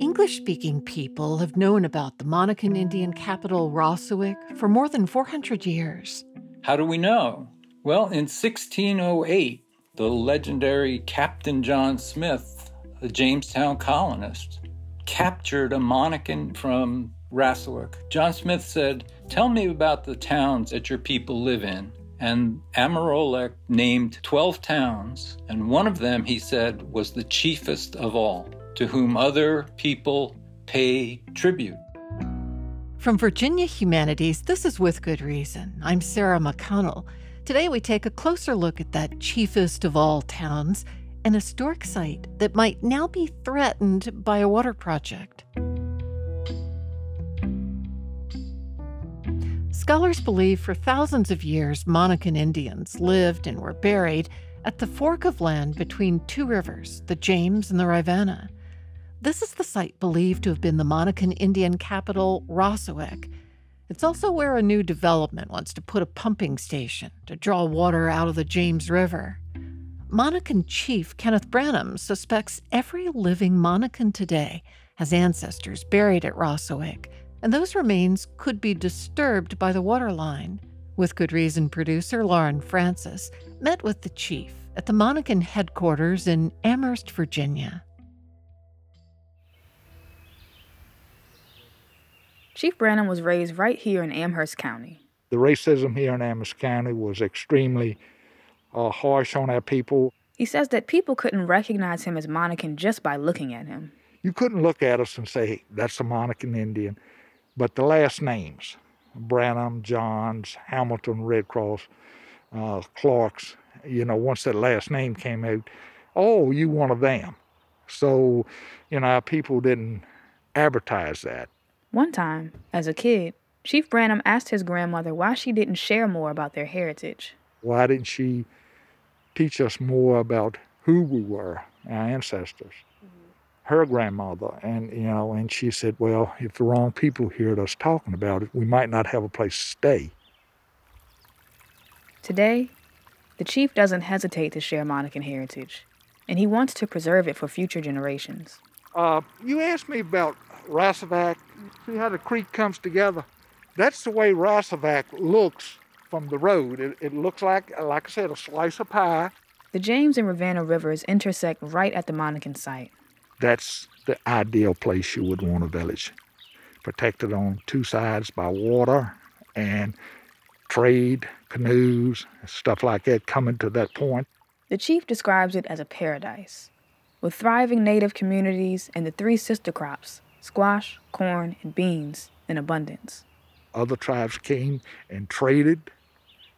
English speaking people have known about the Monacan Indian capital Rassawek for more than 400 years. How do we know? Well, in 1608, the legendary Captain John Smith, a Jamestown colonist, captured a Monacan from Rassawek. John Smith said, Tell me about the towns that your people live in. And Amorolek named 12 towns, and one of them, he said, was the chiefest of all, to whom other people pay tribute. From Virginia Humanities, this is With Good Reason. I'm Sarah McConnell. Today we take a closer look at that chiefest of all towns, an historic site that might now be threatened by a water project. Scholars believe for thousands of years Monacan Indians lived and were buried at the fork of land between two rivers, the James and the Rivanna. This is the site believed to have been the Monacan Indian capital, Rassawek. It's also where a new development wants to put a pumping station to draw water out of the James River. Monacan chief Kenneth Branham suspects every living Monacan today has ancestors buried at Rassawek, and those remains could be disturbed by the water line. With good reason, producer Lauren Francis met with the chief at the Monacan headquarters in Amherst, Virginia. Chief Branham was raised right here in Amherst County. The racism here in Amherst County was extremely uh, harsh on our people. He says that people couldn't recognize him as Monacan just by looking at him. You couldn't look at us and say, hey, that's a Monacan Indian. But the last names, Branham, Johns, Hamilton, Red Cross, uh, Clark's, you know, once that last name came out, oh, you one of them. So, you know, people didn't advertise that. One time, as a kid, Chief Branham asked his grandmother why she didn't share more about their heritage. Why didn't she teach us more about who we were, our ancestors, her grandmother, and you know, and she said, well, if the wrong people heard us talking about it, we might not have a place to stay. Today, the chief doesn't hesitate to share Monacan heritage, and he wants to preserve it for future generations. Uh, you asked me about Rassawek. See how the creek comes together? That's the way Rassawek looks from the road. It, it looks like, like I said, a slice of pie. The James and Rivanna rivers intersect right at the Monacan site. That's the ideal place you would want a village. Protected on two sides by water and trade, canoes, stuff like that coming to that point. The chief describes it as a paradise, with thriving native communities and the three sister crops squash, corn, and beans in abundance. Other tribes came and traded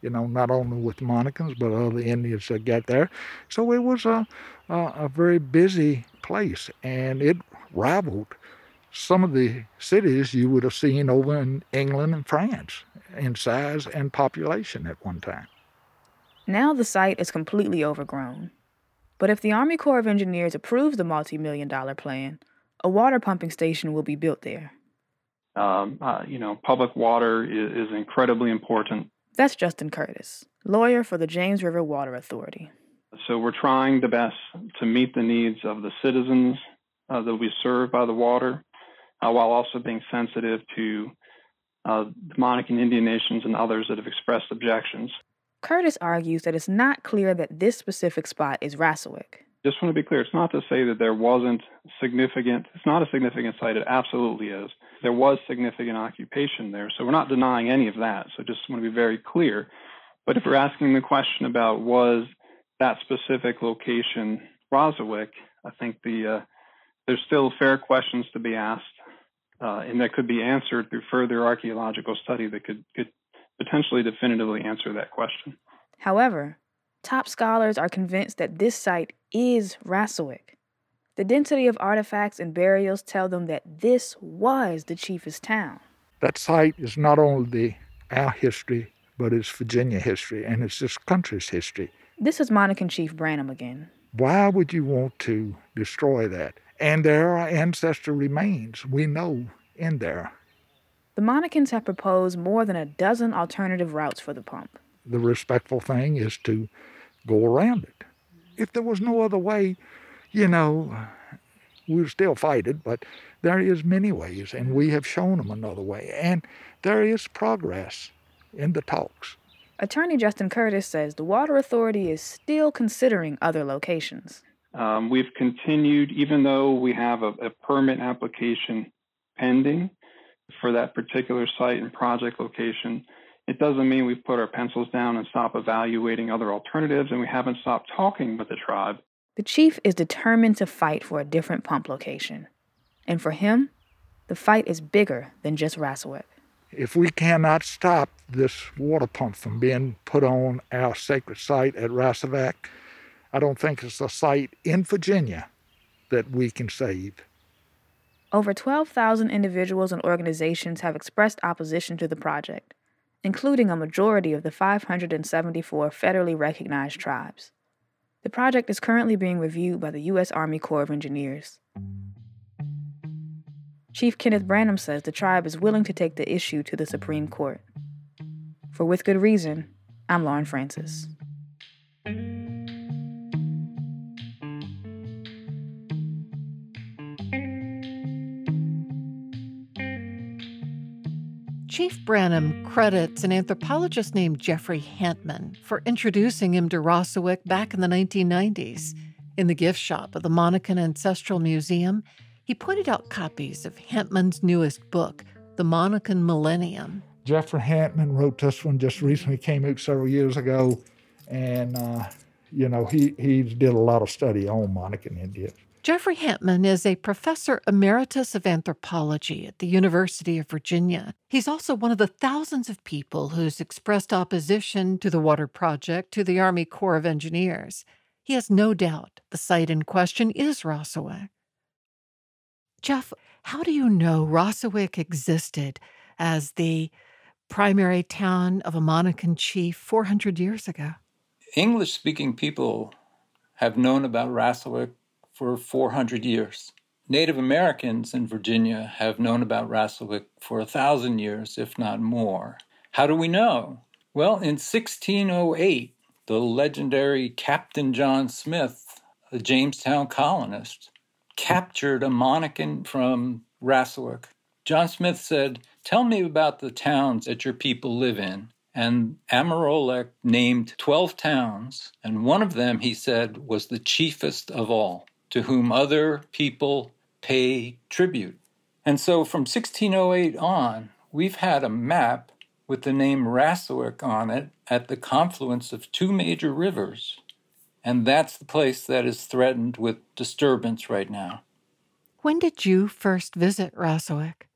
you know, not only with Monacans, but other Indians that got there. So it was a, a, a very busy place, and it rivaled some of the cities you would have seen over in England and France in size and population at one time. Now the site is completely overgrown. But if the Army Corps of Engineers approves the multi million dollar plan, a water pumping station will be built there. Um, uh, you know, public water is, is incredibly important that's Justin Curtis, lawyer for the James River Water Authority. So we're trying the best to meet the needs of the citizens uh, that we serve by the water, uh, while also being sensitive to uh, the Monacan Indian nations and others that have expressed objections. Curtis argues that it's not clear that this specific spot is Rassawek. Just want to be clear, it's not to say that there wasn't significant, it's not a significant site, it absolutely is. There was significant occupation there, so we're not denying any of that. So just want to be very clear. But if we're asking the question about was that specific location Rassawek, I think the uh, there's still fair questions to be asked, uh, and that could be answered through further archaeological study that could, could potentially definitively answer that question. However, Top scholars are convinced that this site is Rassawek. The density of artifacts and burials tell them that this was the chiefest town. That site is not only our history, but it's Virginia history and it's this country's history. This is Monacan Chief Branham again. Why would you want to destroy that? And there are ancestral remains we know in there. The Monacans have proposed more than a dozen alternative routes for the pump. The respectful thing is to go around it. If there was no other way, you know, we'll still fight it, but there is many ways, and we have shown them another way. And there is progress in the talks. Attorney Justin Curtis says the Water Authority is still considering other locations. Um, we've continued, even though we have a, a permit application pending for that particular site and project location, it doesn't mean we've put our pencils down and stopped evaluating other alternatives, and we haven't stopped talking with the tribe. The chief is determined to fight for a different pump location. And for him, the fight is bigger than just Rassawek. If we cannot stop this water pump from being put on our sacred site at Rassawek, I don't think it's a site in Virginia that we can save. Over 12,000 individuals and organizations have expressed opposition to the project, including a majority of the 574 federally recognized tribes. The project is currently being reviewed by the U.S. Army Corps of Engineers. Chief Kenneth Branham says the tribe is willing to take the issue to the Supreme Court. For With Good Reason, I'm Lauren Francis. Chief Branham credits an anthropologist named Jeffrey Hantman for introducing him to Rassawek back in the 1990s. In the gift shop of the Monacan Ancestral Museum, he pointed out copies of Hantman's newest book, The Monacan Millennium. Jeffrey Hantman wrote this one just recently, came out several years ago, and uh, you know he he did a lot of study on Monacan Indians. Jeffrey Hantman is a professor emeritus of anthropology at the University of Virginia. He's also one of the thousands of people who's expressed opposition to the water project to the Army Corps of Engineers. He has no doubt the site in question is Rassawek. Jeff, how do you know Rassawek existed as the primary town of a Monacan chief 400 years ago? English speaking people have known about Rassawek for 400 years. Native Americans in Virginia have known about Rassawek for a thousand years, if not more. How do we know? Well, in 1608, the legendary Captain John Smith, a Jamestown colonist, captured a Monacan from Rassawek. John Smith said, Tell me about the towns that your people live in. And Amarolek named 12 towns, and one of them, he said, was the chiefest of all to whom other people pay tribute. And so from 1608 on, we've had a map with the name Rassawek on it at the confluence of two major rivers. And that's the place that is threatened with disturbance right now. When did you first visit Rassawek?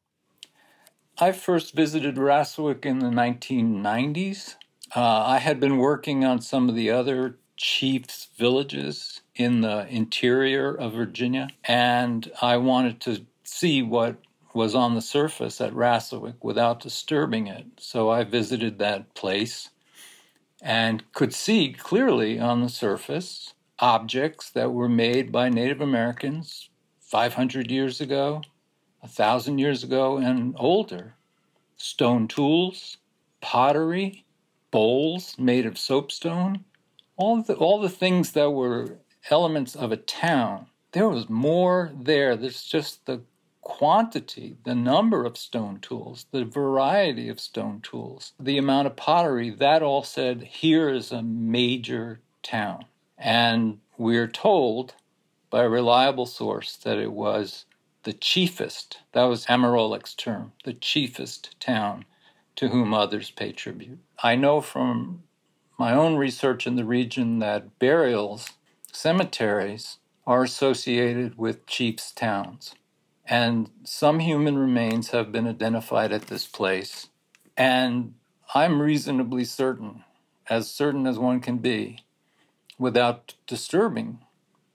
I first visited Rassawek in the 1990s. Uh, I had been working on some of the other chiefs' villages in the interior of Virginia, and I wanted to see what was on the surface at Rassawek without disturbing it. So I visited that place and could see clearly on the surface objects that were made by Native Americans 500 years ago, 1,000 years ago, and older. Stone tools, pottery, bowls made of soapstone, all the, all the things that were elements of a town. There was more there. There's just the quantity, the number of stone tools, the variety of stone tools, the amount of pottery, that all said, here is a major town. And we're told by a reliable source that it was the chiefest, that was Amarolek's term, the chiefest town to whom others pay tribute. I know from my own research in the region that burials cemeteries are associated with chiefs' towns. And some human remains have been identified at this place. And I'm reasonably certain, as certain as one can be, without disturbing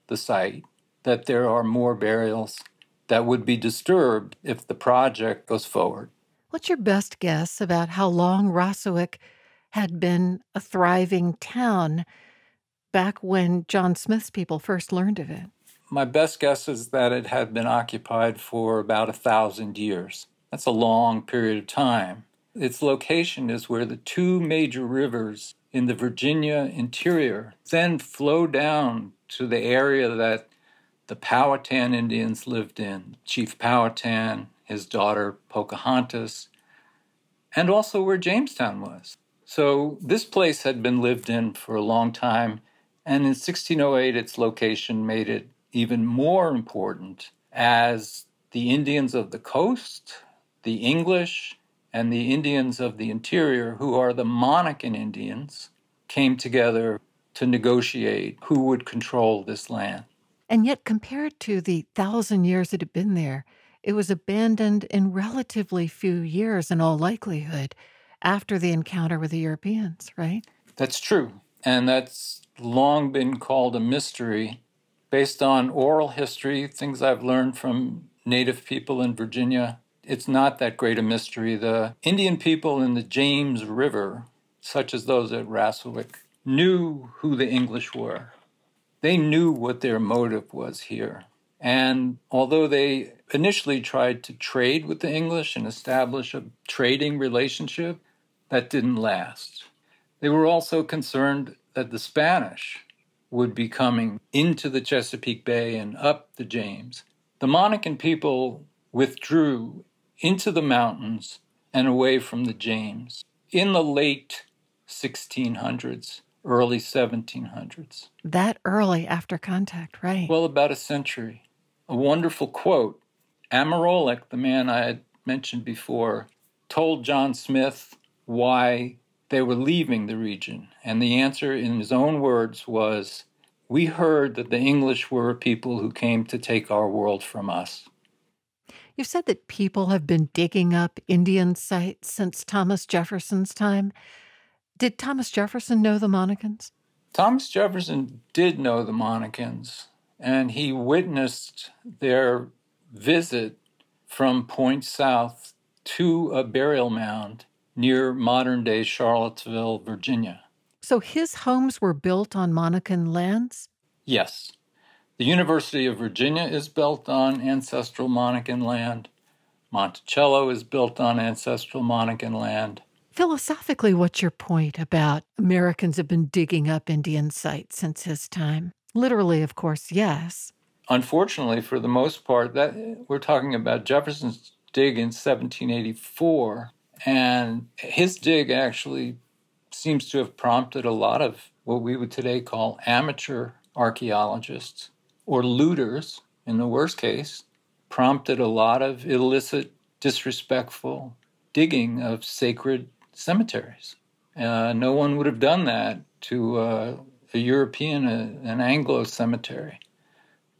the site, that there are more burials that would be disturbed if the project goes forward. What's your best guess about how long Rassawek had been a thriving town back when John Smith's people first learned of it? My best guess is that it had been occupied for about a thousand years. That's a long period of time. Its location is where the two major rivers in the Virginia interior then flow down to the area that the Powhatan Indians lived in, Chief Powhatan, his daughter Pocahontas, and also where Jamestown was. So this place had been lived in for a long time, and in 1608, its location made it even more important as the Indians of the coast, the English, and the Indians of the interior, who are the Monacan Indians, came together to negotiate who would control this land. And yet, compared to the thousand years it had been there, it was abandoned in relatively few years, in all likelihood, after the encounter with the Europeans, right? That's true. And that's long been called a mystery based on oral history, things I've learned from native people in Virginia. It's not that great a mystery. The Indian people in the James River, such as those at Rassawek, knew who the English were. They knew what their motive was here. And although they initially tried to trade with the English and establish a trading relationship, that didn't last. They were also concerned that the Spanish would be coming into the Chesapeake Bay and up the James. The Monacan people withdrew into the mountains and away from the James in the late 1600s early 1700s. That early after contact, right? Well, about a century. A wonderful quote. Amarolek, the man I had mentioned before, told John Smith why they were leaving the region. And the answer, in his own words, was We heard that the English were a people who came to take our world from us. You've said that people have been digging up Indian sites since Thomas Jefferson's time. Did Thomas Jefferson know the Monacans? Thomas Jefferson did know the Monacans, and he witnessed their visit from Point South to a burial mound near modern day Charlottesville, Virginia. So his homes were built on Monacan lands? Yes. The University of Virginia is built on ancestral Monacan land. Monticello is built on ancestral Monacan land. Philosophically, what's your point about Americans have been digging up Indian sites since his time? Literally, of course, yes. Unfortunately, for the most part, that we're talking about Jefferson's dig in 1784, and his dig actually seems to have prompted a lot of what we would today call amateur archaeologists or looters, in the worst case, prompted a lot of illicit, disrespectful digging of sacred cemeteries. Uh, no one would have done that to uh, a European, uh, an Anglo cemetery.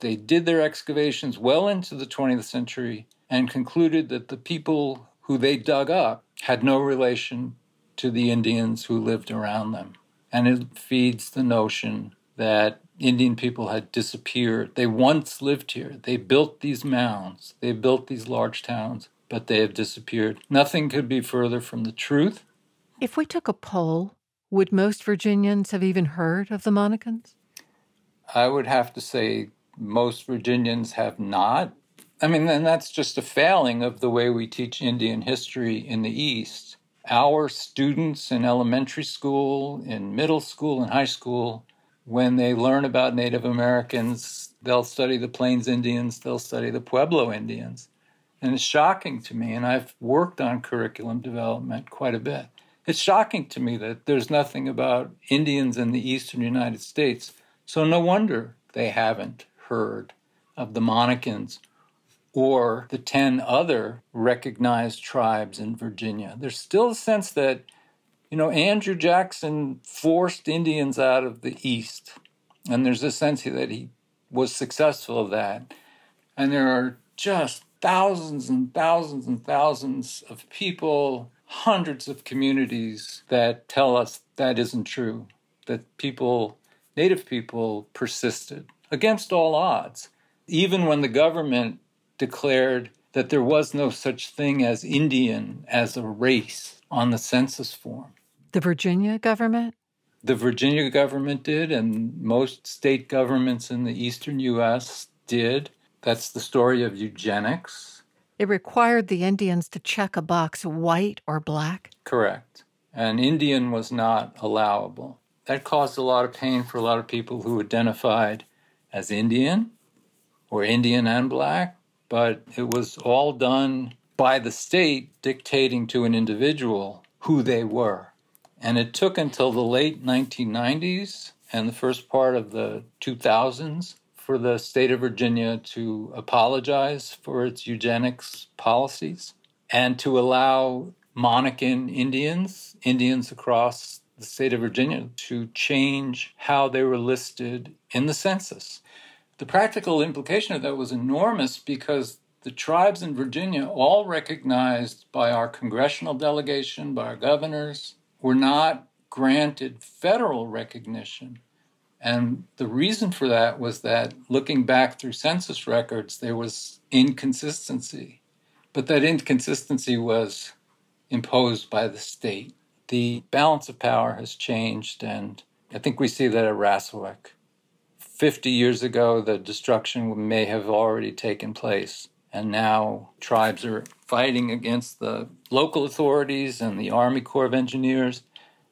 They did their excavations well into the 20th century and concluded that the people who they dug up had no relation to the Indians who lived around them. And it feeds the notion that Indian people had disappeared. They once lived here. They built these mounds. They built these large towns, but they have disappeared. Nothing could be further from the truth. If we took a poll, would most Virginians have even heard of the Monacans? I would have to say most Virginians have not. I mean, and that's just a failing of the way we teach Indian history in the East. Our students in elementary school, in middle school, and high school, when they learn about Native Americans, they'll study the Plains Indians, they'll study the Pueblo Indians. And it's shocking to me, and I've worked on curriculum development quite a bit. It's shocking to me that there's nothing about Indians in the eastern United States. So no wonder they haven't heard of the Monacans or the 10 other recognized tribes in Virginia. There's still a sense that, you know, Andrew Jackson forced Indians out of the East. And there's a sense that he was successful of that. And there are just thousands and thousands and thousands of people hundreds of communities that tell us that isn't true, that people, Native people, persisted against all odds. Even when the government declared that there was no such thing as Indian as a race on the census form. The Virginia government? The Virginia government did, and most state governments in the eastern U.S. did. That's the story of eugenics it required the Indians to check a box white or black? Correct. And Indian was not allowable. That caused a lot of pain for a lot of people who identified as Indian or Indian and black, but it was all done by the state dictating to an individual who they were. And it took until the late 1990s and the first part of the 2000s for the state of Virginia to apologize for its eugenics policies and to allow Monacan Indians, Indians across the state of Virginia, to change how they were listed in the census. The practical implication of that was enormous because the tribes in Virginia, all recognized by our congressional delegation, by our governors, were not granted federal recognition. And the reason for that was that looking back through census records, there was inconsistency. But that inconsistency was imposed by the state. The balance of power has changed, and I think we see that at Rassawek. 50 years ago, the destruction may have already taken place. And now tribes are fighting against the local authorities and the Army Corps of Engineers,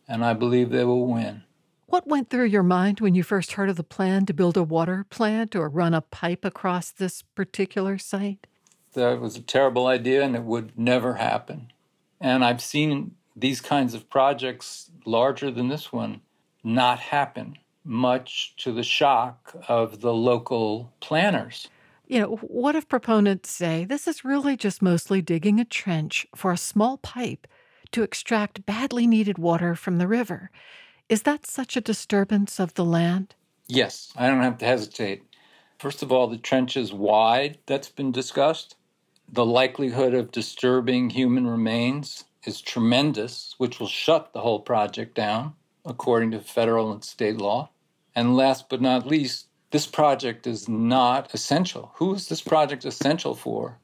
and I believe they will win. What went through your mind when you first heard of the plan to build a water plant or run a pipe across this particular site? That was a terrible idea and it would never happen. And I've seen these kinds of projects larger than this one not happen much to the shock of the local planners. You know, what if proponents say this is really just mostly digging a trench for a small pipe to extract badly needed water from the river? Is that such a disturbance of the land? Yes, I don't have to hesitate. First of all, the trench is wide, that's been discussed. The likelihood of disturbing human remains is tremendous, which will shut the whole project down, according to federal and state law. And last but not least, this project is not essential. Who is this project essential for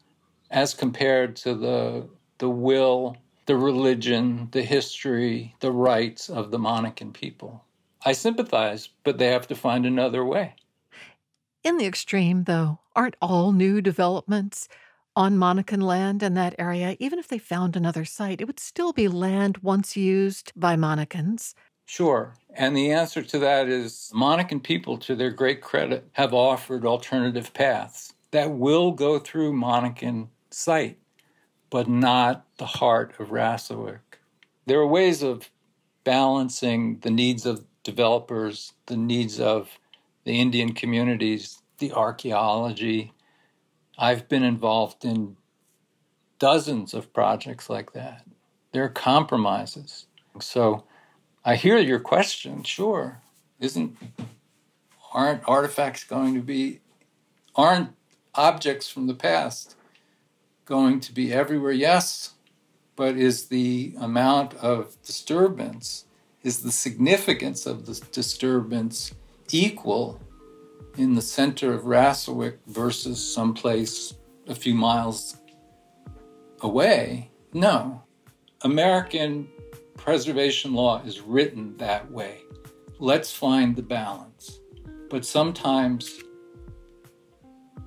as compared to the, the will, the religion, the history, the rights of the Monacan people? I sympathize, but they have to find another way. In the extreme, though, aren't all new developments on Monacan land in that area, even if they found another site, it would still be land once used by Monacans. Sure. And the answer to that is Monacan people, to their great credit, have offered alternative paths that will go through Monacan site, but not the heart of Rassawek. There are ways of balancing the needs of developers, the needs of the Indian communities, the archaeology. I've been involved in dozens of projects like that. There are compromises. So I hear your question. Sure, isn't aren't artifacts going to be aren't objects from the past going to be everywhere? Yes, but is the amount of disturbance is the significance of the disturbance equal in the center of Rassawek versus someplace a few miles away? No. American preservation law is written that way. Let's find the balance. But sometimes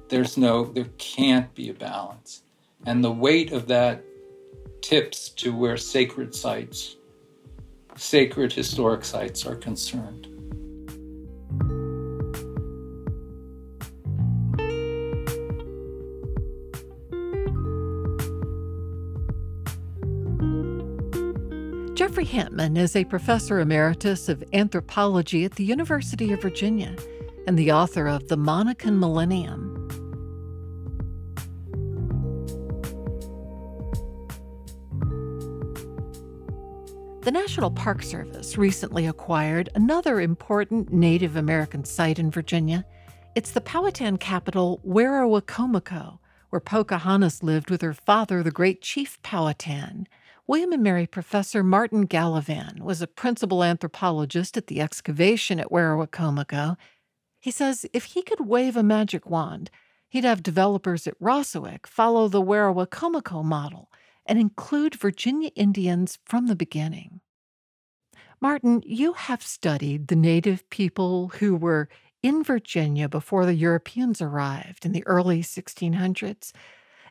there's no, there can't be a balance. And the weight of that tips to where sacred sites, sacred historic sites are concerned. Jeffrey Hantman is a professor emeritus of anthropology at the University of Virginia and the author of The Monacan Millennium. The National Park Service recently acquired another important Native American site in Virginia. It's the Powhatan capital, Werowocomoco, where Pocahontas lived with her father, the great Chief Powhatan. William and Mary professor Martin Gallivan was a principal anthropologist at the excavation at Werowocomoco. He says if he could wave a magic wand, he'd have developers at Rassawek follow the Werowocomoco model and include Virginia Indians from the beginning. Martin, you have studied the native people who were in Virginia before the Europeans arrived in the early 1600s,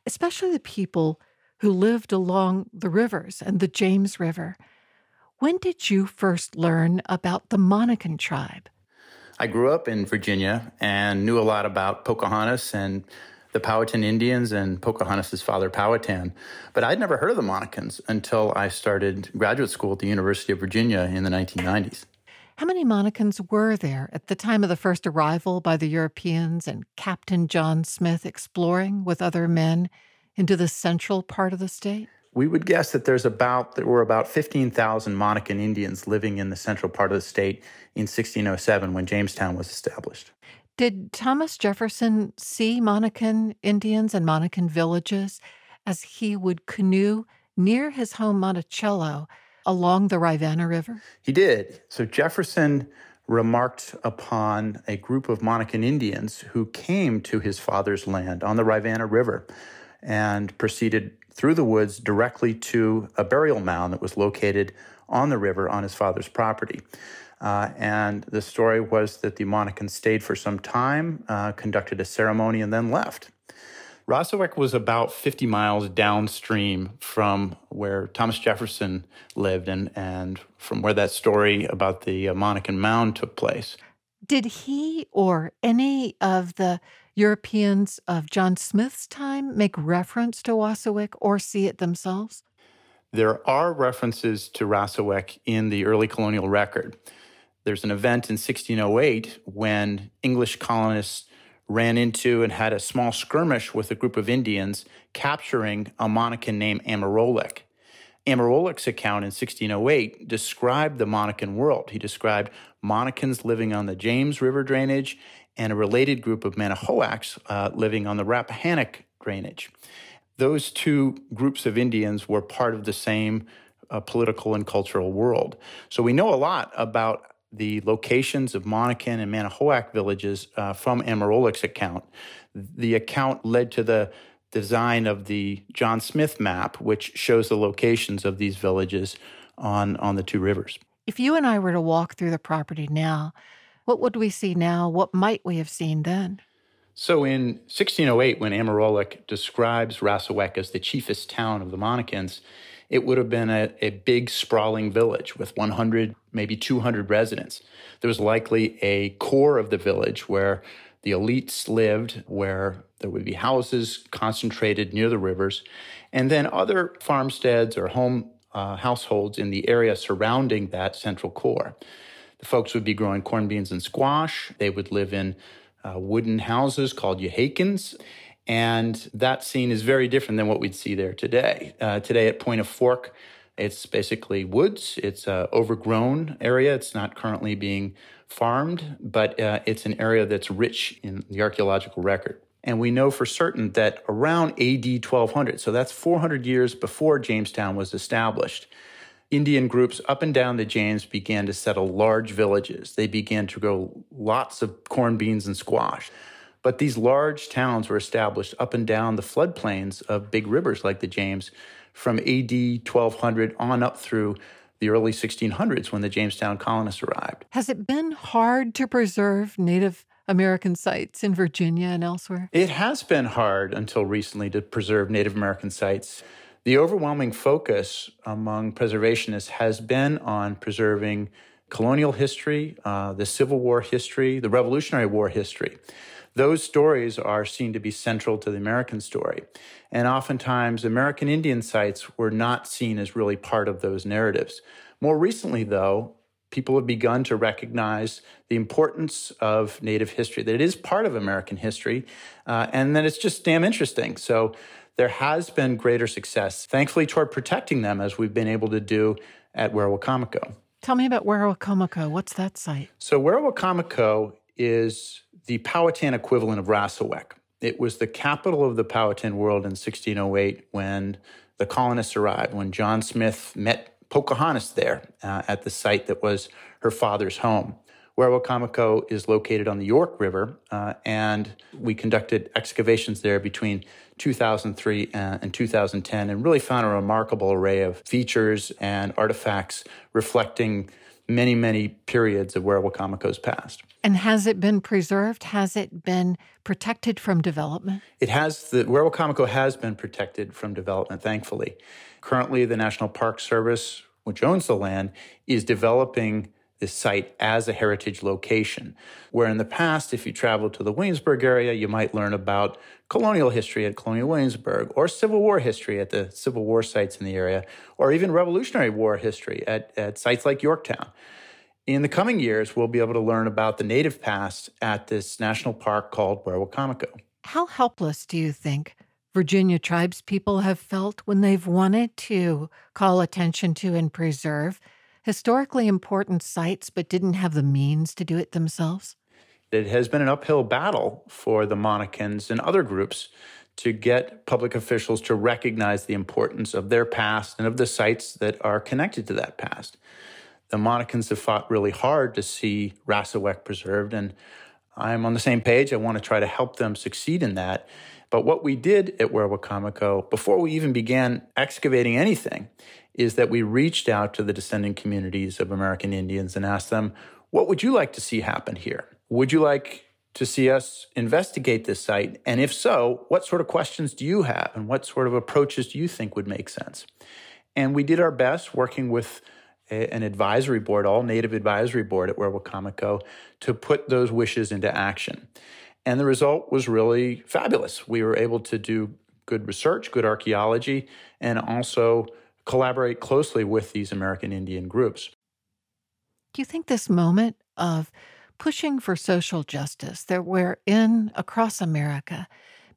especially the people who lived along the rivers and the James River. When did you first learn about the Monacan tribe? I grew up in Virginia and knew a lot about Pocahontas and the Powhatan Indians and Pocahontas' father, Powhatan. But I'd never heard of the Monacans until I started graduate school at the University of Virginia in the 1990s. How many Monacans were there at the time of the first arrival by the Europeans and Captain John Smith exploring with other men into the central part of the state? We would guess that there's about there were about 15,000 Monacan Indians living in the central part of the state in 1607 when Jamestown was established. Did Thomas Jefferson see Monacan Indians and Monacan villages as he would canoe near his home Monticello along the Rivanna River? He did. So Jefferson remarked upon a group of Monacan Indians who came to his father's land on the Rivanna River and proceeded through the woods directly to a burial mound that was located on the river on his father's property. Uh, and the story was that the Monacans stayed for some time, uh, conducted a ceremony, and then left. Rassawek was about 50 miles downstream from where Thomas Jefferson lived and, and from where that story about the uh, Monacan Mound took place. Did he or any of the Europeans of John Smith's time make reference to Rassawek or see it themselves? There are references to Rassawek in the early colonial record. There's an event in 1608 when English colonists ran into and had a small skirmish with a group of Indians, capturing a Monacan named Amarolek. Amarolek's account in 1608 described the Monacan world. He described Monacans living on the James River drainage and a related group of Manahoacs uh, living on the Rappahannock drainage. Those two groups of Indians were part of the same uh, political and cultural world. So we know a lot about the locations of Monacan and Manahoac villages uh, from Amarolek's account. The account led to the design of the John Smith map, which shows the locations of these villages on, on the two rivers. If you and I were to walk through the property now, what would we see now? What might we have seen then? So in 1608, when Amarolek describes Rassawek as the chiefest town of the Monacans, it would have been a, a big sprawling village with 100, maybe 200 residents. There was likely a core of the village where the elites lived, where there would be houses concentrated near the rivers, and then other farmsteads or home uh, households in the area surrounding that central core. The folks would be growing corn beans and squash. They would live in uh, wooden houses called yehakens. And that scene is very different than what we'd see there today. Uh, today at Point of Fork, it's basically woods. It's an overgrown area. It's not currently being farmed, but uh, it's an area that's rich in the archaeological record. And we know for certain that around AD 1200, so that's 400 years before Jamestown was established, Indian groups up and down the James began to settle large villages. They began to grow lots of corn, beans, and squash. But these large towns were established up and down the floodplains of big rivers like the James from AD 1200 on up through the early 1600s when the Jamestown colonists arrived. Has it been hard to preserve Native American sites in Virginia and elsewhere? It has been hard until recently to preserve Native American sites. The overwhelming focus among preservationists has been on preserving colonial history, uh, the Civil War history, the Revolutionary War history. Those stories are seen to be central to the American story. And oftentimes, American Indian sites were not seen as really part of those narratives. More recently, though, people have begun to recognize the importance of Native history, that it is part of American history, uh, and that it's just damn interesting. So there has been greater success, thankfully, toward protecting them as we've been able to do at Werowocomoco. Tell me about Werowocomoco. What's that site? So, Werowocomoco is the Powhatan equivalent of Rassawek. It was the capital of the Powhatan world in 1608 when the colonists arrived, when John Smith met Pocahontas there uh, at the site that was her father's home. Werowocomoco is located on the York River, uh, and we conducted excavations there between 2003 and 2010 and really found a remarkable array of features and artifacts reflecting many, many periods of Werowocomoco's past. And has it been preserved? Has it been protected from development? It has. The Werowocomoco has been protected from development, thankfully. Currently, the National Park Service, which owns the land, is developing this site as a heritage location. Where in the past, if you traveled to the Williamsburg area, you might learn about colonial history at Colonial Williamsburg, or Civil War history at the Civil War sites in the area, or even Revolutionary War history at, at sites like Yorktown. In the coming years, we'll be able to learn about the native past at this national park called Werowocomoco. How helpless do you think Virginia tribes people have felt when they've wanted to call attention to and preserve historically important sites but didn't have the means to do it themselves? It has been an uphill battle for the Monacans and other groups to get public officials to recognize the importance of their past and of the sites that are connected to that past. The Monacans have fought really hard to see Rassawek preserved, and I'm on the same page. I want to try to help them succeed in that. But what we did at Werowocomoco, before we even began excavating anything, is that we reached out to the descendant communities of American Indians and asked them, what would you like to see happen here? Would you like to see us investigate this site? And if so, what sort of questions do you have? And what sort of approaches do you think would make sense? And we did our best working with a, an advisory board, all native advisory board at Werowocomoco, to put those wishes into action. And the result was really fabulous. We were able to do good research, good archaeology, and also collaborate closely with these American Indian groups. Do you think this moment of pushing for social justice that we're in across America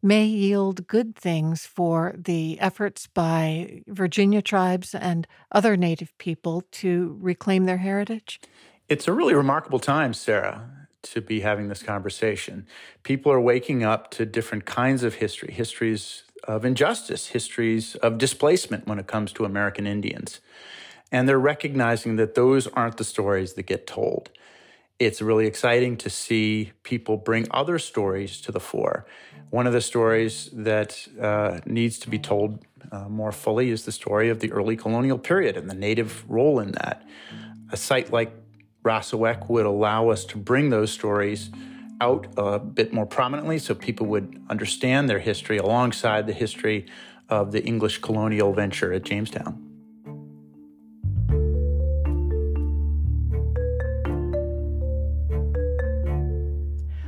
may yield good things for the efforts by Virginia tribes and other Native people to reclaim their heritage? It's a really remarkable time, Sarah, to be having this conversation. People are waking up to different kinds of history, histories of injustice, histories of displacement when it comes to American Indians. And they're recognizing that those aren't the stories that get told. It's really exciting to see people bring other stories to the fore. One of the stories that uh, needs to be told uh, more fully is the story of the early colonial period and the native role in that. A site like Rassawek would allow us to bring those stories out uh, a bit more prominently so people would understand their history alongside the history of the English colonial venture at Jamestown.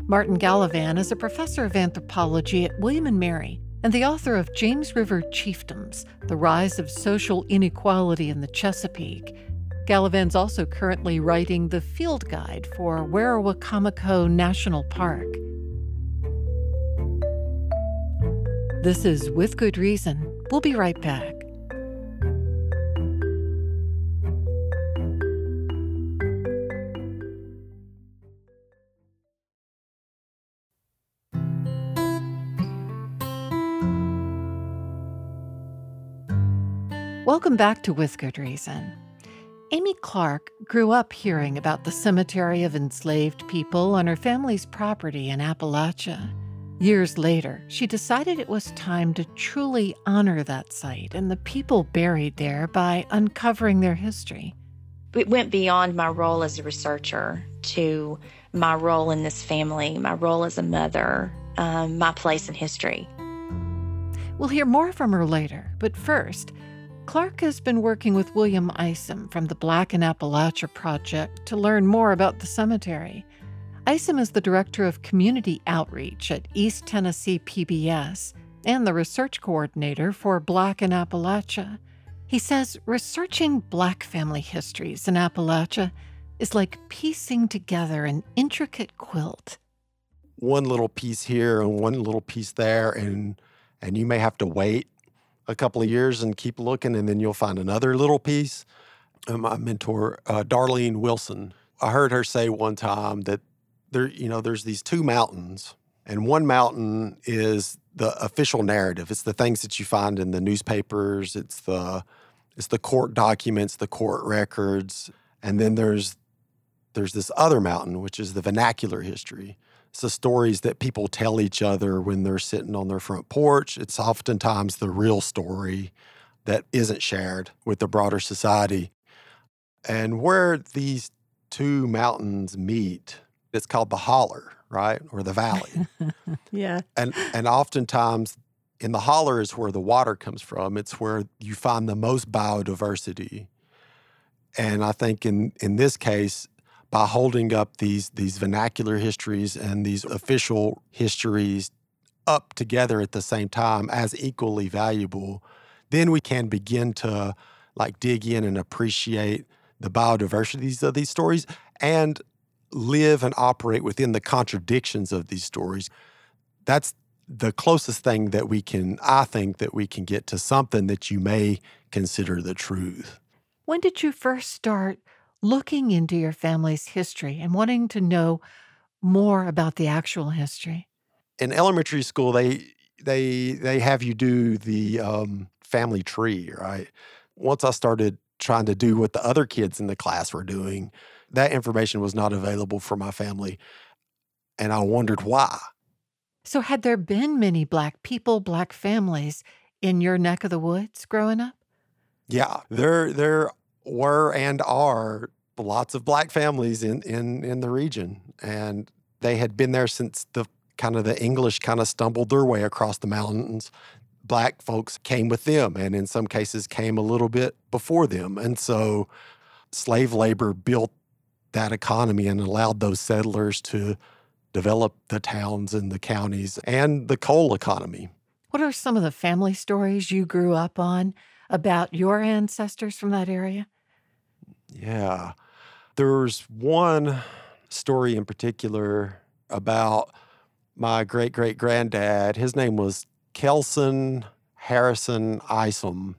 Martin Gallivan is a professor of anthropology at William and Mary and the author of James River Chiefdoms The Rise of Social Inequality in the Chesapeake Gallivan's also currently writing the field guide for Werowocomoco National Park. This is With Good Reason. We'll be right back. Welcome back to With Good Reason. Amy Clark grew up hearing about the cemetery of enslaved people on her family's property in Appalachia. Years later, she decided it was time to truly honor that site and the people buried there by uncovering their history. It went beyond my role as a researcher to my role in this family, my role as a mother, um, my place in history. We'll hear more from her later, but first, Clark has been working with William Isom from the Black in Appalachia Project to learn more about the cemetery. Isom is the Director of Community Outreach at East Tennessee PBS and the Research Coordinator for Black in Appalachia. He says researching Black family histories in Appalachia is like piecing together an intricate quilt. One little piece here and one little piece there, and and you may have to wait a couple of years and keep looking, and then you'll find another little piece. Uh, my mentor, uh, Darlene Wilson, I heard her say one time that there, you know, there's these two mountains, and one mountain is the official narrative. It's the things that you find in the newspapers. It's the it's the court documents, the court records, and then there's there's this other mountain, which is the vernacular history. It's the stories that people tell each other when they're sitting on their front porch. It's oftentimes the real story that isn't shared with the broader society. And where these two mountains meet, it's called the holler, right? Or the valley. yeah. And and oftentimes in the holler is where the water comes from. It's where you find the most biodiversity. And I think in in this case, by holding up these these vernacular histories and these official histories up together at the same time as equally valuable, then we can begin to like dig in and appreciate the biodiversities of these stories and live and operate within the contradictions of these stories. That's the closest thing that we can, I think, that we can get to something that you may consider the truth. When did you first start looking into your family's history and wanting to know more about the actual history? In elementary school, they they they have you do the um, family tree, right? Once I started trying to do what the other kids in the class were doing, that information was not available for my family, and I wondered why. So, had there been many Black people, Black families in your neck of the woods growing up? Yeah, there there were and are lots of Black families in in in the region, and they had been there since the kind of the English kind of stumbled their way across the mountains. Black folks came with them, and in some cases came a little bit before them, and so slave labor built that economy and allowed those settlers to develop the towns and the counties and the coal economy. What are some of the family stories you grew up on about your ancestors from that area? Yeah. There's one story in particular about my great great granddad. His name was Kelson Harrison Isom.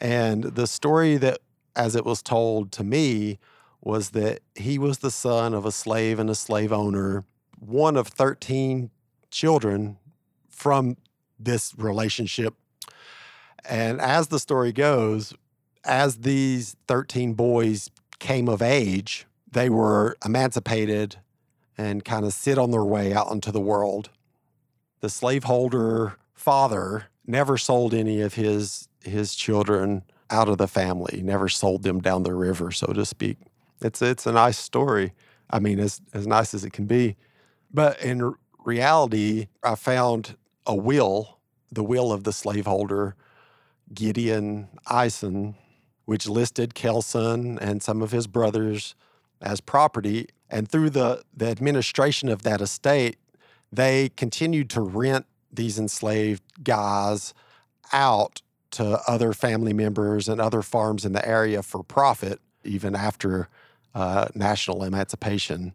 And the story that, as it was told to me, was that he was the son of a slave and a slave owner, one of 13 children from this relationship. And as the story goes, as these 13 boys came of age, they were emancipated and kind of sit on their way out into the world. The slaveholder father never sold any of his his children out of the family, never sold them down the river, so to speak. It's it's a nice story. I mean, as as nice as it can be. But in reality, I found a will, the will of the slaveholder Gideon Isom, which listed Kelson and some of his brothers as property. And through the, the administration of that estate, they continued to rent these enslaved guys out to other family members and other farms in the area for profit, even after uh, national emancipation.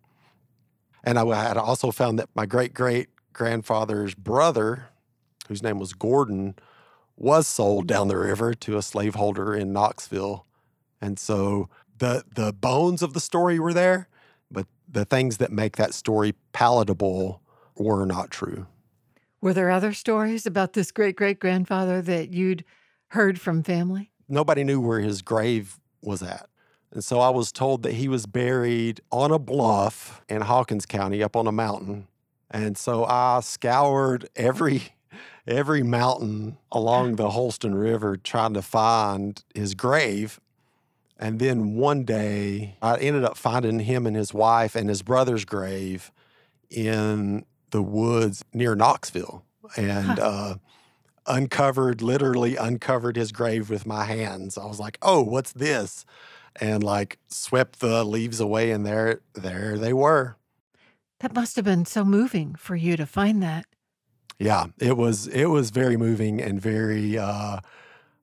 And I had also found that my great great grandfather's brother, whose name was Gordon, was sold down the river to a slaveholder in Knoxville. And so the the bones of the story were there, but the things that make that story palatable were not true. Were there other stories about this great great grandfather that you'd heard from family? Nobody knew where his grave was at. And so I was told that he was buried on a bluff in Hawkins County up on a mountain. And so I scoured every every mountain along the Holston River trying to find his grave. And then one day I ended up finding him and his wife and his brother's grave in the woods near Knoxville. And huh. uh, uncovered, literally uncovered his grave with my hands. I was like, oh, what's this? and like swept the leaves away and there there they were. That must have been so moving for you to find that. Yeah, it was it was very moving and very uh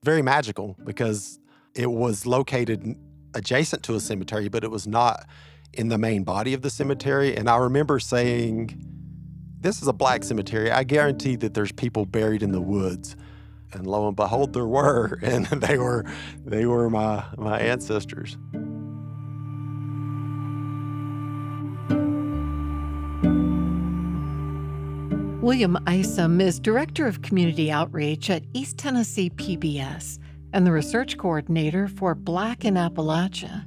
very magical because it was located adjacent to a cemetery, but it was not in the main body of the cemetery. And I remember saying, This is a black cemetery. I guarantee that there's people buried in the woods and lo and behold there were and they were they were my my ancestors William Isom is Director of Community Outreach at East Tennessee PBS and the Research Coordinator for Black in Appalachia.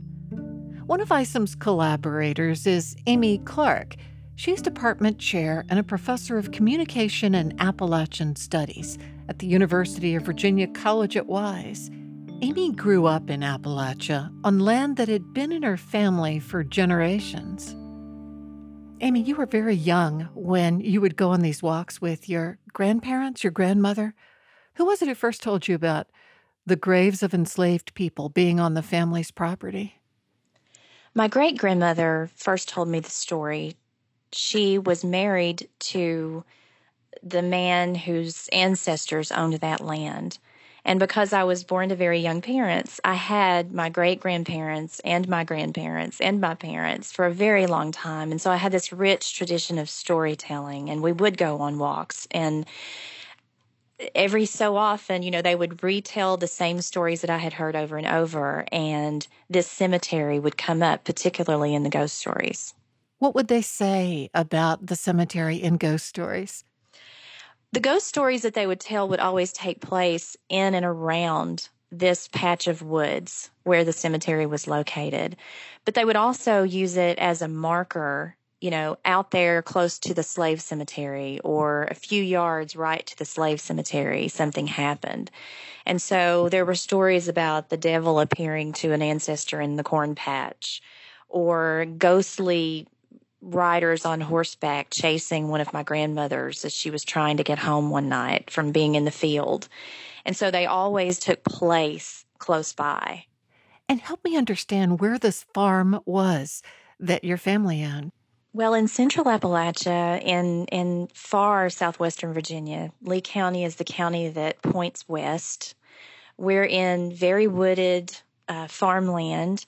One of Isom's collaborators is Amy Clark. She's department chair and a professor of communication and Appalachian studies at the University of Virginia College at Wise. Amy grew up in Appalachia on land that had been in her family for generations. Amy, you were very young when you would go on these walks with your grandparents, your grandmother. Who was it who first told you about the graves of enslaved people being on the family's property? My great grandmother first told me the story. She was married to the man whose ancestors owned that land. And because I was born to very young parents, I had my great grandparents and my grandparents and my parents for a very long time. And so I had this rich tradition of storytelling, and we would go on walks. And every so often, you know, they would retell the same stories that I had heard over and over. And this cemetery would come up, particularly in the ghost stories. What would they say about the cemetery in ghost stories? The ghost stories that they would tell would always take place in and around this patch of woods where the cemetery was located. But they would also use it as a marker, you know, out there close to the slave cemetery or a few yards right to the slave cemetery, something happened. And so there were stories about the devil appearing to an ancestor in the corn patch or ghostly riders on horseback chasing one of my grandmothers as she was trying to get home one night from being in the field. And so they always took place close by. And help me understand where this farm was that your family owned. Well, in central Appalachia, in, in far southwestern Virginia, Lee County is the county that points west. We're in very wooded uh, farmland,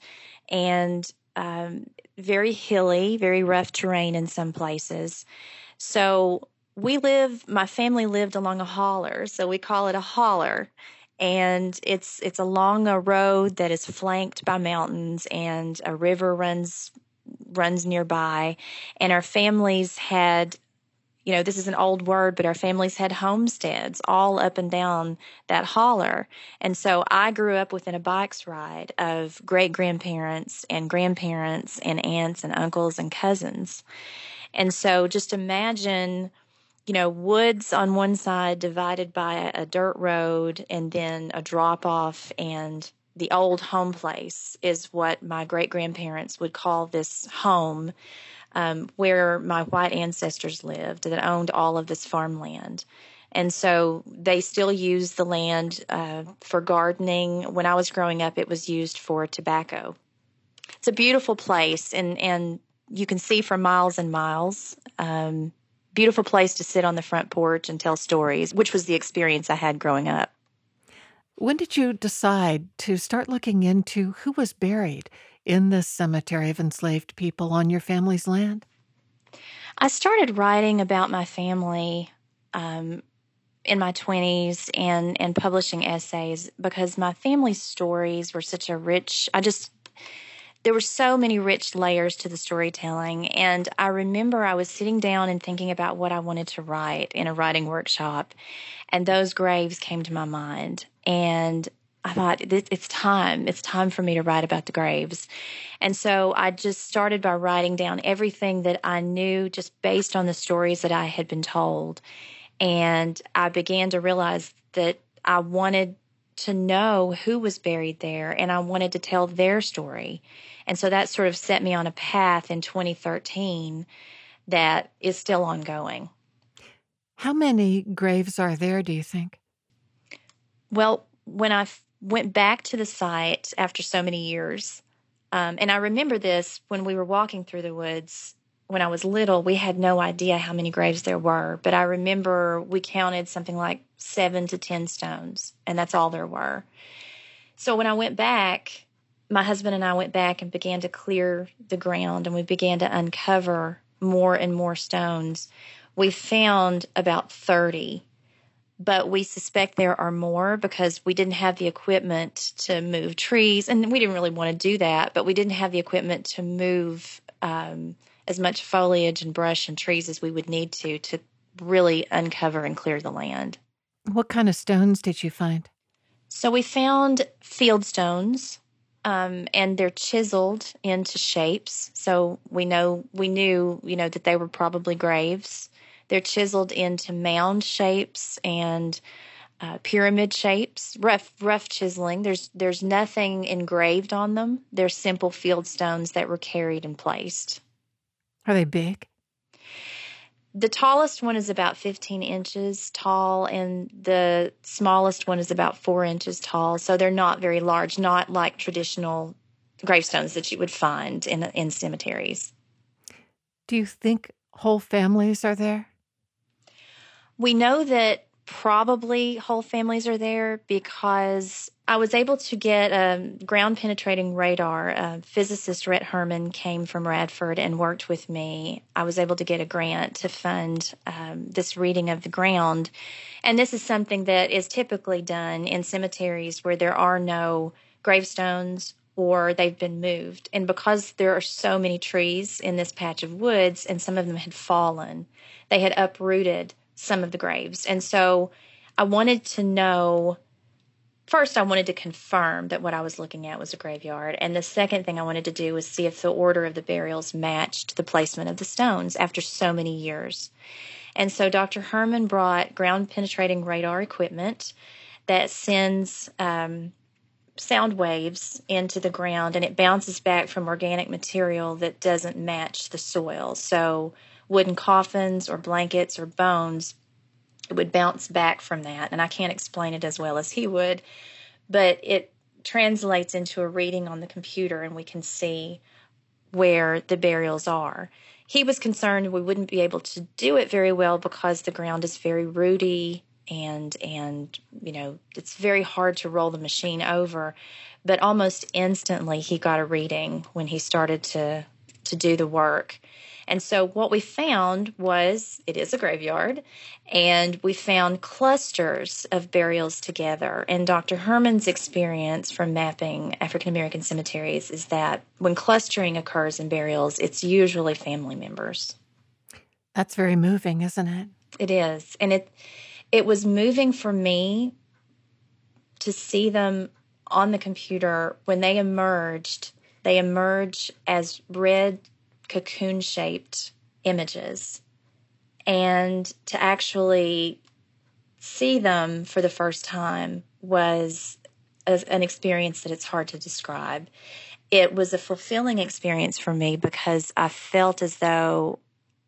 and um, very hilly, very rough terrain in some places. So we live, my family lived along a holler, so we call it a holler. And it's it's along a road that is flanked by mountains, and a river runs runs nearby. And our families had you know, this is an old word, but our families had homesteads all up and down that holler. And so I grew up within a bike's ride of great grandparents and grandparents and aunts and uncles and cousins. And so just imagine, you know, woods on one side divided by a dirt road and then a drop off and the old home place is what my great grandparents would call this home um, where my white ancestors lived that owned all of this farmland. And so they still use the land uh, for gardening. When I was growing up, it was used for tobacco. It's a beautiful place, and, and you can see for miles and miles. Um, beautiful place to sit on the front porch and tell stories, which was the experience I had growing up. When did you decide to start looking into who was buried in this cemetery of enslaved people on your family's land? I started writing about my family um, in my 20s and, and publishing essays because my family's stories were such a rich, I just, there were so many rich layers to the storytelling. And I remember I was sitting down and thinking about what I wanted to write in a writing workshop, and those graves came to my mind. And I thought it's time. It's time for me to write about the graves. And so I just started by writing down everything that I knew just based on the stories that I had been told. And I began to realize that I wanted to know who was buried there and I wanted to tell their story. And so that sort of set me on a path in 2013 that is still ongoing. How many graves are there, do you think? Well, when I went back to the site after so many years. Um, and I remember this when we were walking through the woods when I was little. We had no idea how many graves there were, but I remember we counted something like seven to 10 stones, and that's all there were. So when I went back, my husband and I went back and began to clear the ground and we began to uncover more and more stones. We found about 30 but we suspect there are more because we didn't have the equipment to move trees, and we didn't really want to do that, but we didn't have the equipment to move um, as much foliage and brush and trees as we would need to to really uncover and clear the land. What kind of stones did you find? So we found field stones, um, and they're chiseled into shapes. So we know we knew you know that they were probably graves. They're chiseled into mound shapes and uh, pyramid shapes, rough rough chiseling. There's there's nothing engraved on them. They're simple field stones that were carried and placed. Are they big? The tallest one is about 15 inches tall, and the smallest one is about four inches tall. So they're not very large, not like traditional gravestones that you would find in in cemeteries. Do you think whole families are there? We know that probably whole families are there because I was able to get a ground penetrating radar. A physicist Rhett Herman came from Radford and worked with me. I was able to get a grant to fund um, this reading of the ground. And this is something that is typically done in cemeteries where there are no gravestones or they've been moved. And because there are so many trees in this patch of woods and some of them had fallen, they had uprooted some of the graves. And so I wanted to know first, I wanted to confirm that what I was looking at was a graveyard. And the second thing I wanted to do was see if the order of the burials matched the placement of the stones after so many years. And so Dr. Herman brought ground penetrating radar equipment that sends um, sound waves into the ground and it bounces back from organic material that doesn't match the soil. So, wooden coffins or blankets or bones, it would bounce back from that. And I can't explain it as well as he would, but it translates into a reading on the computer and we can see where the burials are. He was concerned we wouldn't be able to do it very well because the ground is very rooty and and you know it's very hard to roll the machine over but almost instantly he got a reading when he started to to do the work and so what we found was it is a graveyard and we found clusters of burials together. And dr herman's experience from mapping african american cemeteries is that when clustering occurs in burials it's usually family members. That's very moving isn't it? It is. And it it was moving for me to see them on the computer. When they emerged. They emerge as red cocoon shaped images. And to actually see them for the first time was an experience that it's hard to describe. It was a fulfilling experience for me because I felt as though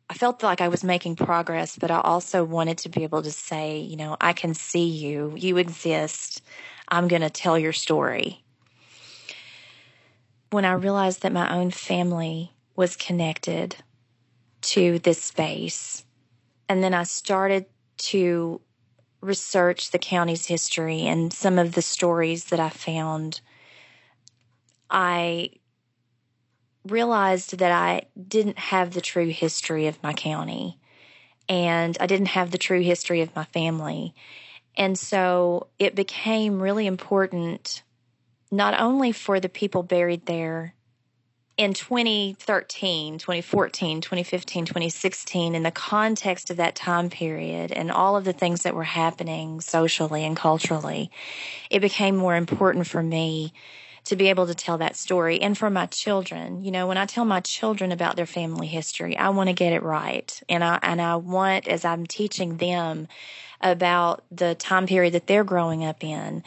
I felt like I was making progress, but I also wanted to be able to say, you know, I can see you, you exist, I'm going to tell your story. When I realized that my own family was connected to this space, and then I started to research the county's history and some of the stories that I found, I realized that I didn't have the true history of my county and I didn't have the true history of my family. And so it became really important not only for the people buried there in 2013, 2014, 2015, 2016, in the context of that time period and all of the things that were happening socially and culturally, it became more important for me to be able to tell that story and for my children. You know, when I tell my children about their family history, I want to get it right. And I and I want as I'm teaching them about the time period that they're growing up in,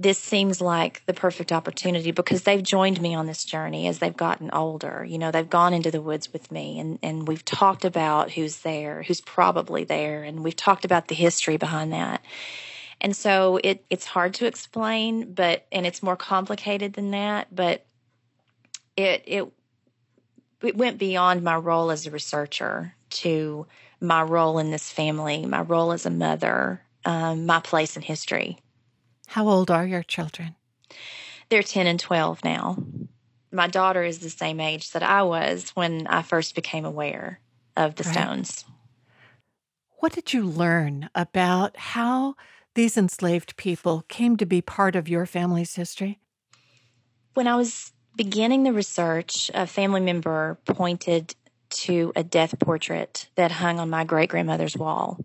this seems like the perfect opportunity because they've joined me on this journey as they've gotten older. You know, they've gone into the woods with me and, and we've talked about who's there, who's probably there, and we've talked about the history behind that. And so it it's hard to explain, but and it's more complicated than that, but it it it went beyond my role as a researcher to my role in this family, my role as a mother, um, my place in history. How old are your children? They're 10 and 12 now. My daughter is the same age that I was when I first became aware of the right. stones. What did you learn about how these enslaved people came to be part of your family's history? When I was beginning the research, a family member pointed to a death portrait that hung on my great grandmother's wall.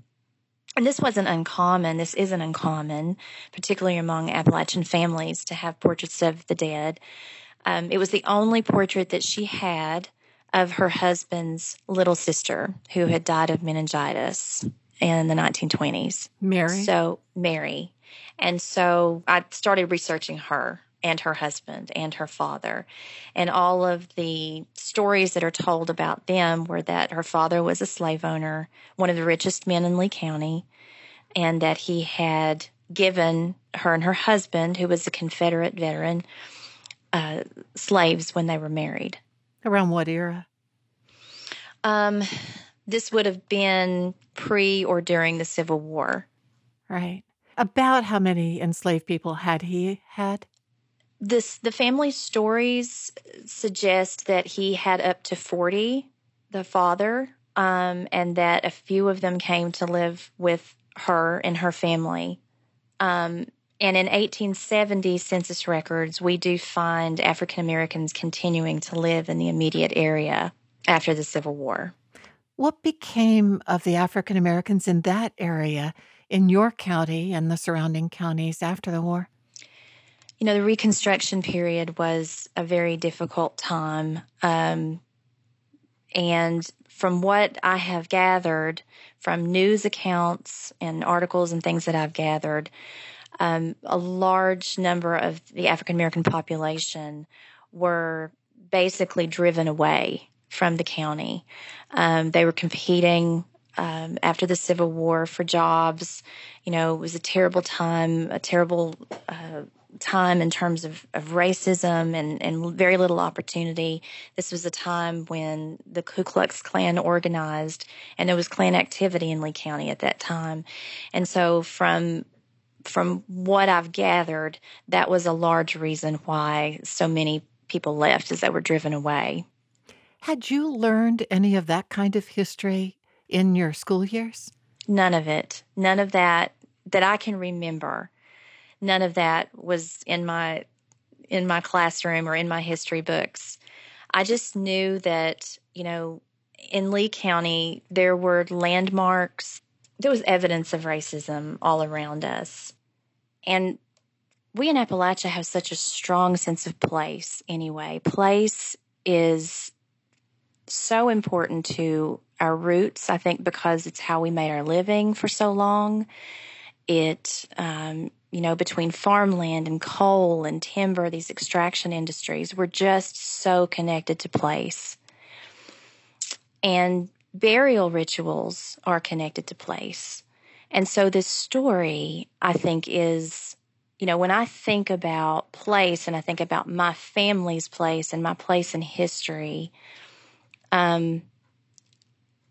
And this wasn't uncommon. This isn't uncommon, particularly among Appalachian families, to have portraits of the dead. Um, it was the only portrait that she had of her husband's little sister who had died of meningitis in the 1920s. Mary? So, Mary. And so I started researching her and her husband and her father. And all of the stories that are told about them were that her father was a slave owner, one of the richest men in Lee County, and that he had given her and her husband, who was a Confederate veteran, uh, slaves when they were married. Around what era? Um, this would have been pre or during the Civil War. Right. About how many enslaved people had he had? This the family stories suggest that he had up to forty, the father, um, and that a few of them came to live with her and her family. Um, and in 1870 census records, we do find African Americans continuing to live in the immediate area after the Civil War. What became of the African Americans in that area in your county and the surrounding counties after the war? You know, the Reconstruction period was a very difficult time. Um, and from what I have gathered from news accounts and articles and things that I've gathered, um, a large number of the African American population were basically driven away from the county. Um, they were competing um, after the Civil War for jobs. You know, it was a terrible time, a terrible uh, time in terms of, of racism and, and very little opportunity. This was a time when the Ku Klux Klan organized, and there was Klan activity in Lee County at that time. And so, from from what I've gathered, that was a large reason why so many people left, as they were driven away. Had you learned any of that kind of history in your school years? None of it. None of that that I can remember. None of that was in my in my classroom or in my history books. I just knew that, you know, in Lee County there were landmarks. There was evidence of racism all around us. And we in Appalachia have such a strong sense of place anyway. Place is so important to our roots, I think, because it's how we made our living for so long. It, um, you know, between farmland and coal and timber, these extraction industries, we're just so connected to place. And burial rituals are connected to place. And so this story, I think, is, you know, when I think about place and I think about my family's place and my place in history, um,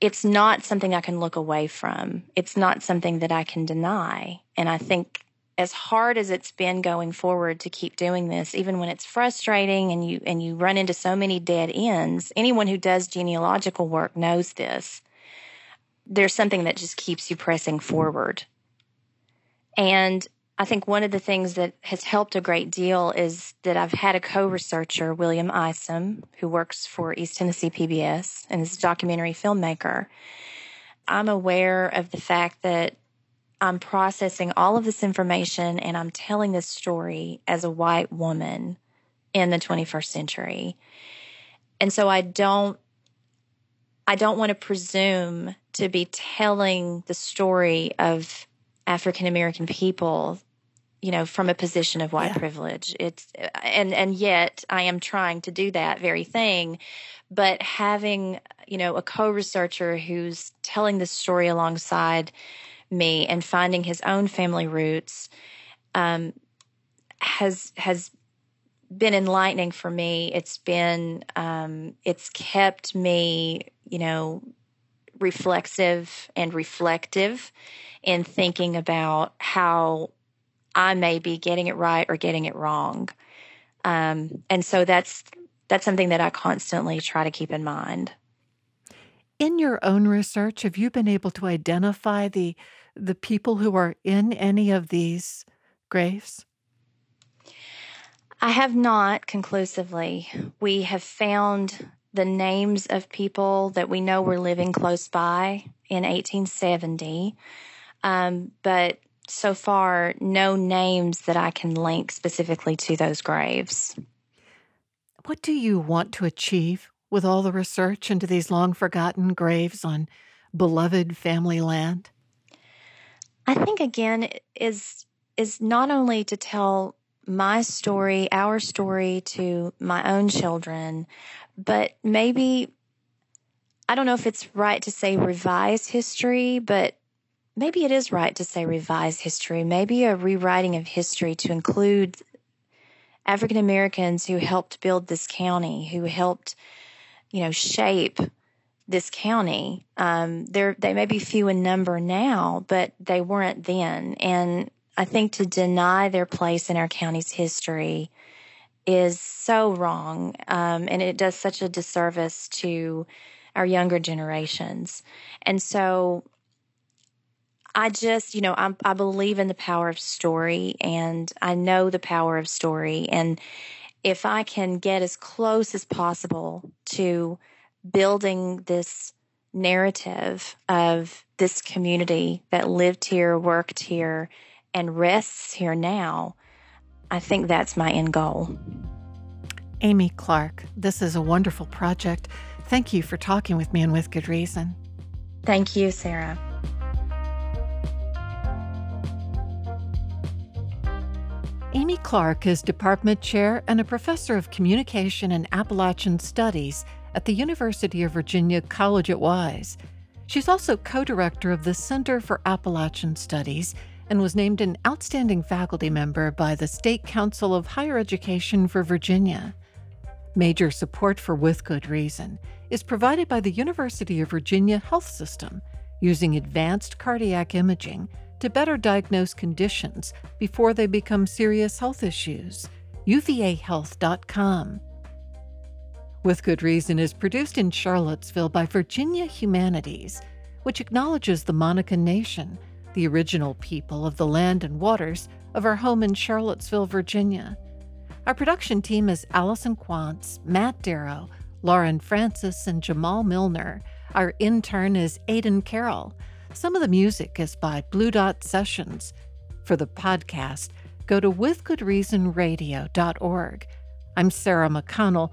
it's not something I can look away from. It's not something that I can deny. And I think as hard as it's been going forward to keep doing this, even when it's frustrating and you and you run into so many dead ends, anyone who does genealogical work knows this there's something that just keeps you pressing forward. And I think one of the things that has helped a great deal is that I've had a co researcher, William Isom, who works for East Tennessee PBS and is a documentary filmmaker. I'm aware of the fact that I'm processing all of this information and I'm telling this story as a white woman in the 21st century. And so I don't I don't want to presume to be telling the story of African American people, you know, from a position of white yeah. privilege. It's and and yet I am trying to do that very thing, but having, you know, a co-researcher who's telling the story alongside me and finding his own family roots um, has has been enlightening for me. It's been um, it's kept me you know, reflexive and reflective in thinking about how I may be getting it right or getting it wrong. Um, and so that's that's something that I constantly try to keep in mind. In your own research, have you been able to identify the the people who are in any of these graves? I have not conclusively. We have found the names of people that we know were living close by in 1870. Um, but so far, no names that I can link specifically to those graves. What do you want to achieve with all the research into these long forgotten graves on beloved family land? I think again is is not only to tell my story, our story to my own children, but maybe I don't know if it's right to say revise history, but maybe it is right to say revise history. Maybe a rewriting of history to include African Americans who helped build this county, who helped, you know, shape this county. Um, they're, they may be few in number now, but they weren't then. And I think to deny their place in our county's history is so wrong. Um, and it does such a disservice to our younger generations. And so I just, you know, I, I believe in the power of story and I know the power of story. And if I can get as close as possible to building this narrative of this community that lived here, worked here, and rests here now, I think that's my end goal. Amy Clark, this is a wonderful project. Thank you for talking with me and with good reason. Thank you, Sarah. Amy Clark is department chair and a professor of communication and Appalachian studies at the University of Virginia College at Wise. She's also co director of the Center for Appalachian Studies and was named an outstanding faculty member by the State Council of Higher Education for Virginia. Major support for With Good Reason is provided by the University of Virginia Health System using advanced cardiac imaging to better diagnose conditions before they become serious health issues. UVAHealth.com. With Good Reason is produced in Charlottesville by Virginia Humanities, which acknowledges the Monacan Nation, the original people of the land and waters of our home in Charlottesville, Virginia. Our production team is Allison Quantz, Matt Darroch, Lauren Francis, and Jamal Milner. Our intern is Aidan Carroll. Some of the music is by Blue Dot Sessions. For the podcast, go to withgoodreasonradio.org. I'm Sarah McConnell.